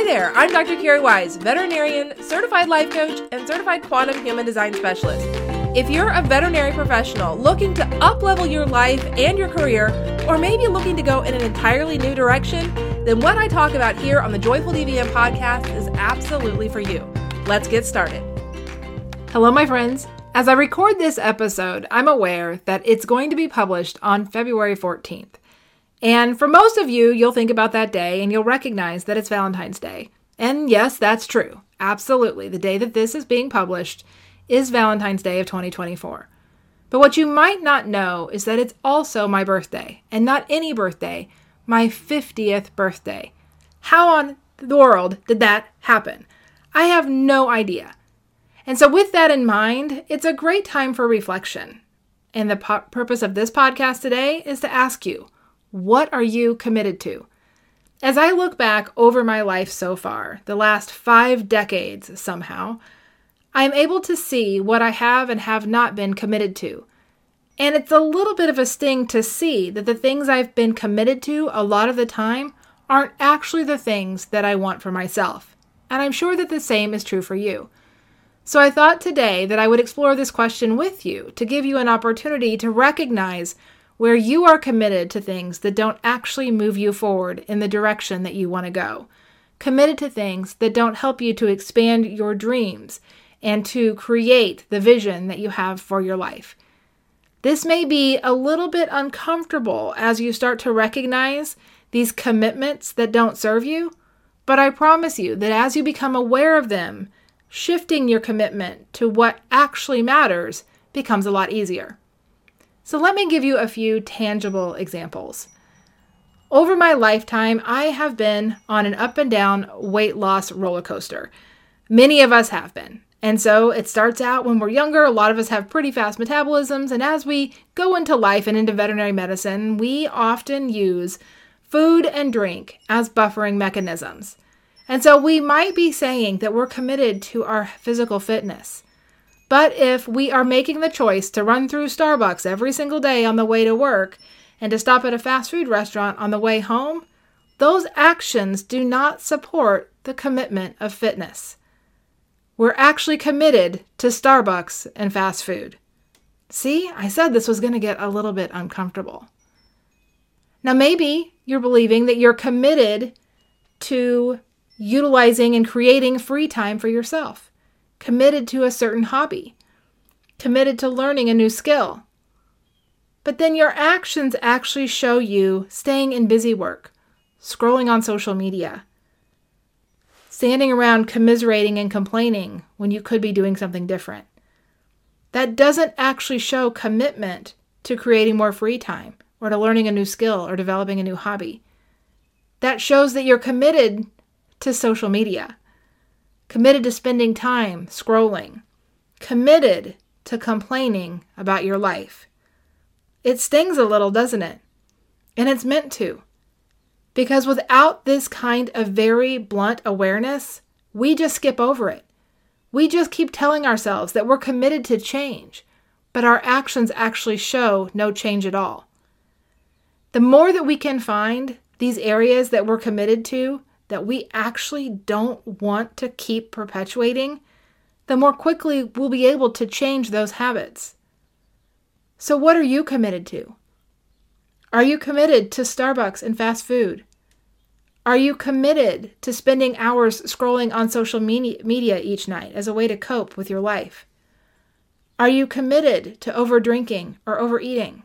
Hi there, I'm Dr. Cari Wise, veterinarian, certified life coach, and certified quantum human design specialist. If you're a veterinary professional looking to uplevel your life and your career, or maybe looking to go in an entirely new direction, then what I talk about here on the Joyful DVM podcast is absolutely for you. Let's get started. Hello, my friends. As I record this episode, I'm aware that it's going to be published on February 14th. And for most of you, you'll think about that day and you'll recognize that it's Valentine's Day. And yes, that's true. Absolutely. The day that this is being published is Valentine's Day of 2024. But what you might not know is that it's also my birthday, and not any birthday, my 50th birthday. How on the world did that happen? I have no idea. And so, with that in mind, it's a great time for reflection. And the po- purpose of this podcast today is to ask you what are you committed to? As I look back over my life so far, the last five decades somehow, I am able to see what I have and have not been committed to. And it's a little bit of a sting to see that the things I've been committed to a lot of the time aren't actually the things that I want for myself. And I'm sure that the same is true for you. So I thought today that I would explore this question with you to give you an opportunity to recognize where you are committed to things that don't actually move you forward in the direction that you want to go. Committed to things that don't help you to expand your dreams and to create the vision that you have for your life. This may be a little bit uncomfortable as you start to recognize these commitments that don't serve you, but I promise you that as you become aware of them, shifting your commitment to what actually matters becomes a lot easier. So let me give you a few tangible examples. Over my lifetime, I have been on an up and down weight loss roller coaster. Many of us have been. And so it starts out when we're younger. A lot of us have pretty fast metabolisms. And as we go into life and into veterinary medicine, we often use food and drink as buffering mechanisms. And so we might be saying that we're committed to our physical fitness. But if we are making the choice to run through Starbucks every single day on the way to work and to stop at a fast food restaurant on the way home, those actions do not support the commitment of fitness. We're actually committed to Starbucks and fast food. See, I said this was going to get a little bit uncomfortable. Now, maybe you're believing that you're committed to utilizing and creating free time for yourself committed to a certain hobby, committed to learning a new skill. But then your actions actually show you staying in busy work, scrolling on social media, standing around commiserating and complaining when you could be doing something different. That doesn't actually show commitment to creating more free time or to learning a new skill or developing a new hobby. That shows that you're committed to social media committed to spending time scrolling, committed to complaining about your life. It stings a little, doesn't it? And it's meant to. Because without this kind of very blunt awareness, we just skip over it. We just keep telling ourselves that we're committed to change, but our actions actually show no change at all. The more that we can find these areas that we're committed to, that we actually don't want to keep perpetuating, the more quickly we'll be able to change those habits. So, what are you committed to? Are you committed to Starbucks and fast food? Are you committed to spending hours scrolling on social media each night as a way to cope with your life? Are you committed to overdrinking or overeating?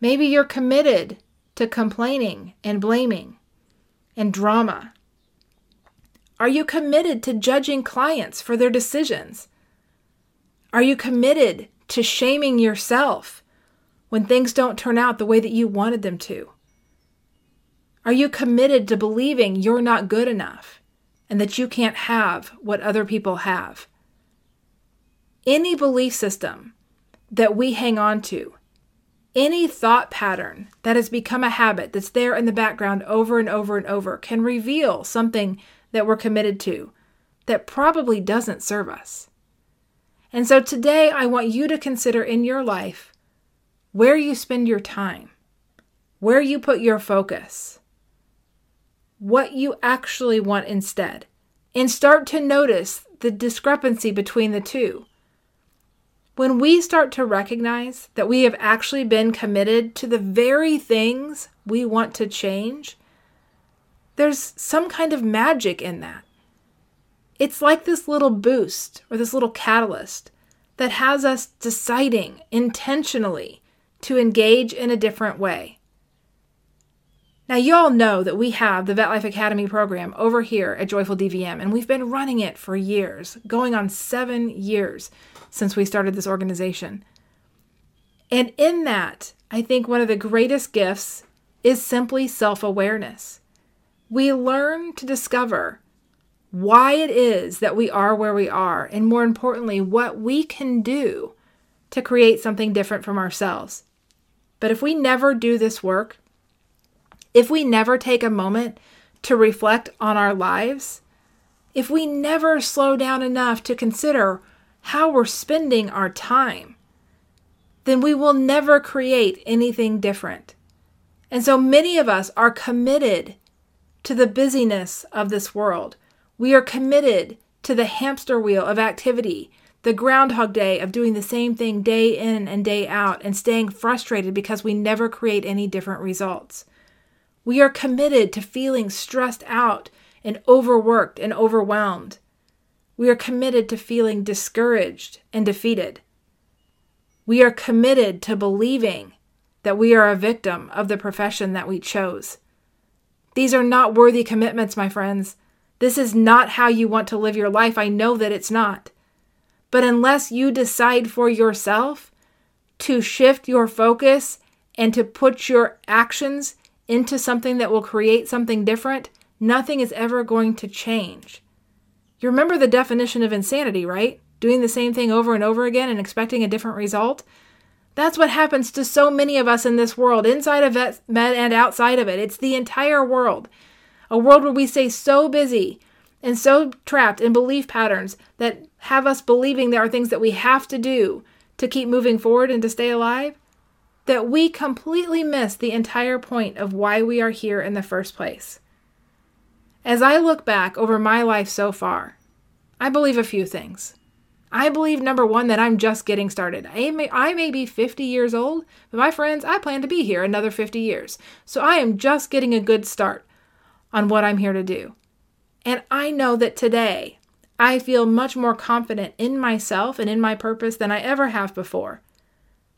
Maybe you're committed to complaining and blaming and drama? Are you committed to judging clients for their decisions? Are you committed to shaming yourself when things don't turn out the way that you wanted them to? Are you committed to believing you're not good enough and that you can't have what other people have? Any belief system that we hang on to any thought pattern that has become a habit that's there in the background over and over and over can reveal something that we're committed to that probably doesn't serve us. And so today, I want you to consider in your life where you spend your time, where you put your focus. what you actually want instead and start to notice the discrepancy between the two. When we start to recognize that we have actually been committed to the very things we want to change, there's some kind of magic in that. It's like this little boost or this little catalyst that has us deciding intentionally to engage in a different way. Now, you all know that we have the Vet Life Academy program over here at Joyful DVM, and we've been running it for years, going on seven years since we started this organization. And in that, I think one of the greatest gifts is simply self awareness. We learn to discover why it is that we are where we are, and more importantly, what we can do to create something different from ourselves. But if we never do this work, if we never take a moment to reflect on our lives, if we never slow down enough to consider how we're spending our time, then we will never create anything different. And so many of us are committed to the busyness of this world. We are committed to the hamster wheel of activity, the groundhog day of doing the same thing day in and day out and staying frustrated because we never create any different results. We are committed to feeling stressed out and overworked and overwhelmed. We are committed to feeling discouraged and defeated. We are committed to believing that we are a victim of the profession that we chose. These are not worthy commitments, my friends. This is not how you want to live your life. I know that it's not. But unless you decide for yourself to shift your focus and to put your actions into something that will create something different, nothing is ever going to change. You remember the definition of insanity, right? Doing the same thing over and over again and expecting a different result? That's what happens to so many of us in this world, inside of it and outside of it. It's the entire world a world where we stay so busy and so trapped in belief patterns that have us believing there are things that we have to do to keep moving forward and to stay alive, that we completely miss the entire point of why we are here in the first place. As I look back over my life so far, I believe a few things. I believe number one that I'm just getting started. I may, I may be 50 years old, but my friends, I plan to be here another 50 years. So I am just getting a good start on what I'm here to do. And I know that today I feel much more confident in myself and in my purpose than I ever have before.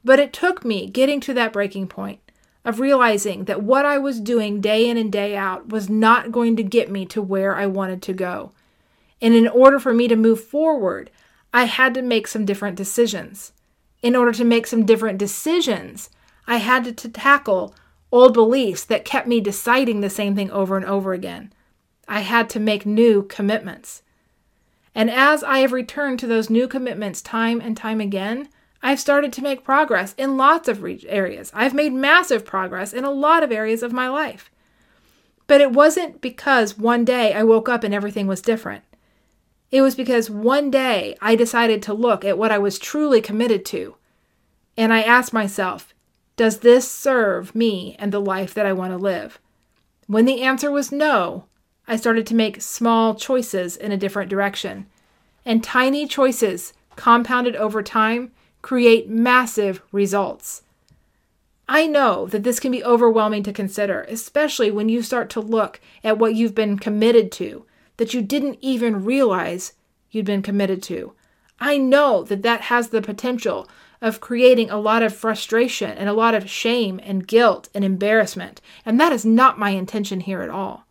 But it took me getting to that breaking point of realizing that what I was doing day in and day out was not going to get me to where I wanted to go. And in order for me to move forward, I had to make some different decisions. In order to make some different decisions, I had to, to tackle old beliefs that kept me deciding the same thing over and over again. I had to make new commitments. And as I have returned to those new commitments time and time again, I've started to make progress in lots of re- areas. I've made massive progress in a lot of areas of my life. But it wasn't because one day I woke up and everything was different. It was because one day I decided to look at what I was truly committed to. And I asked myself, does this serve me and the life that I want to live? When the answer was no, I started to make small choices in a different direction. And tiny choices, compounded over time, create massive results. I know that this can be overwhelming to consider, especially when you start to look at what you've been committed to that you didn't even realize you'd been committed to. I know that that has the potential of creating a lot of frustration and a lot of shame and guilt and embarrassment. And that is not my intention here at all.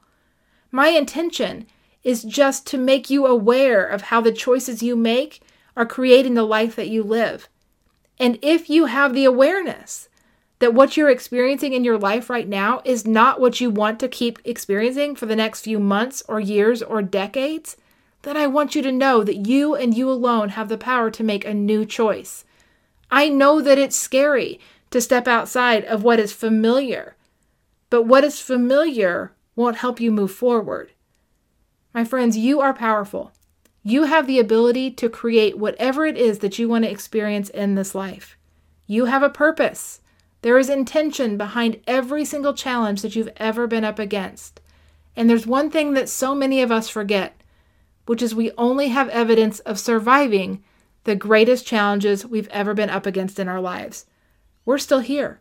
My intention is just to make you aware of how the choices you make are creating the life that you live. And if you have the awareness that what you're experiencing in your life right now is not what you want to keep experiencing for the next few months or years or decades, then I want you to know that you and you alone have the power to make a new choice. I know that it's scary to step outside of what is familiar, but what is familiar won't help you move forward. My friends, you are powerful. You have the ability to create whatever it is that you want to experience in this life. You have a purpose. There is intention behind every single challenge that you've ever been up against. And there's one thing that so many of us forget, which is we only have evidence of surviving the greatest challenges we've ever been up against in our lives. We're still here.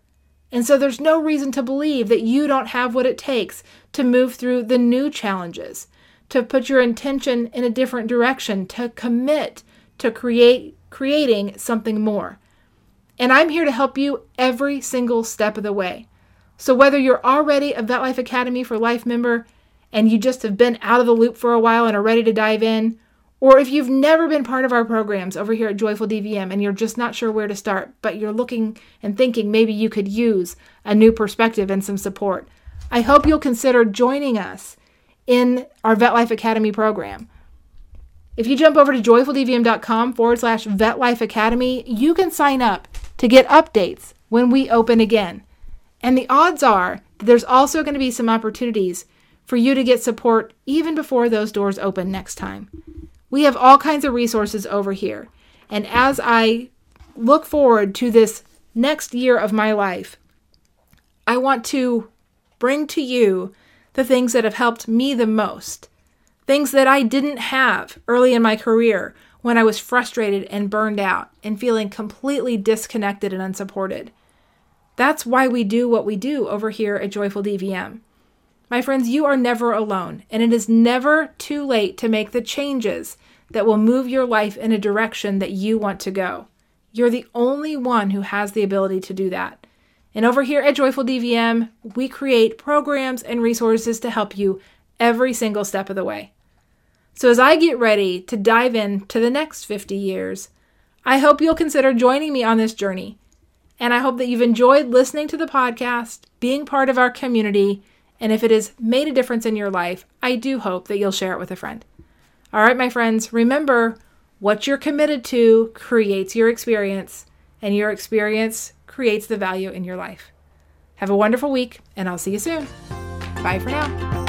And so there's no reason to believe that you don't have what it takes to move through the new challenges, to put your intention in a different direction, to commit to create creating something more. And I'm here to help you every single step of the way. So whether you're already a Vet Life Academy for Life member and you just have been out of the loop for a while and are ready to dive in, or if you've never been part of our programs over here at Joyful DVM and you're just not sure where to start, but you're looking and thinking maybe you could use a new perspective and some support, I hope you'll consider joining us in our Vet Life Academy program. If you jump over to joyfuldvm.com forward slash Vet Life Academy, you can sign up to get updates when we open again. And the odds are that there's also going to be some opportunities for you to get support even before those doors open next time. We have all kinds of resources over here. And as I look forward to this next year of my life, I want to bring to you the things that have helped me the most. Things that I didn't have early in my career when I was frustrated and burned out and feeling completely disconnected and unsupported. That's why we do what we do over here at Joyful DVM. My friends, you are never alone, and it is never too late to make the changes that will move your life in a direction that you want to go. You're the only one who has the ability to do that. And over here at Joyful DVM, we create programs and resources to help you every single step of the way. So, as I get ready to dive in to the next 50 years, I hope you'll consider joining me on this journey. And I hope that you've enjoyed listening to the podcast, being part of our community, and if it has made a difference in your life, I do hope that you'll share it with a friend. All right, my friends, remember what you're committed to creates your experience, and your experience creates the value in your life. Have a wonderful week, and I'll see you soon. Bye for now.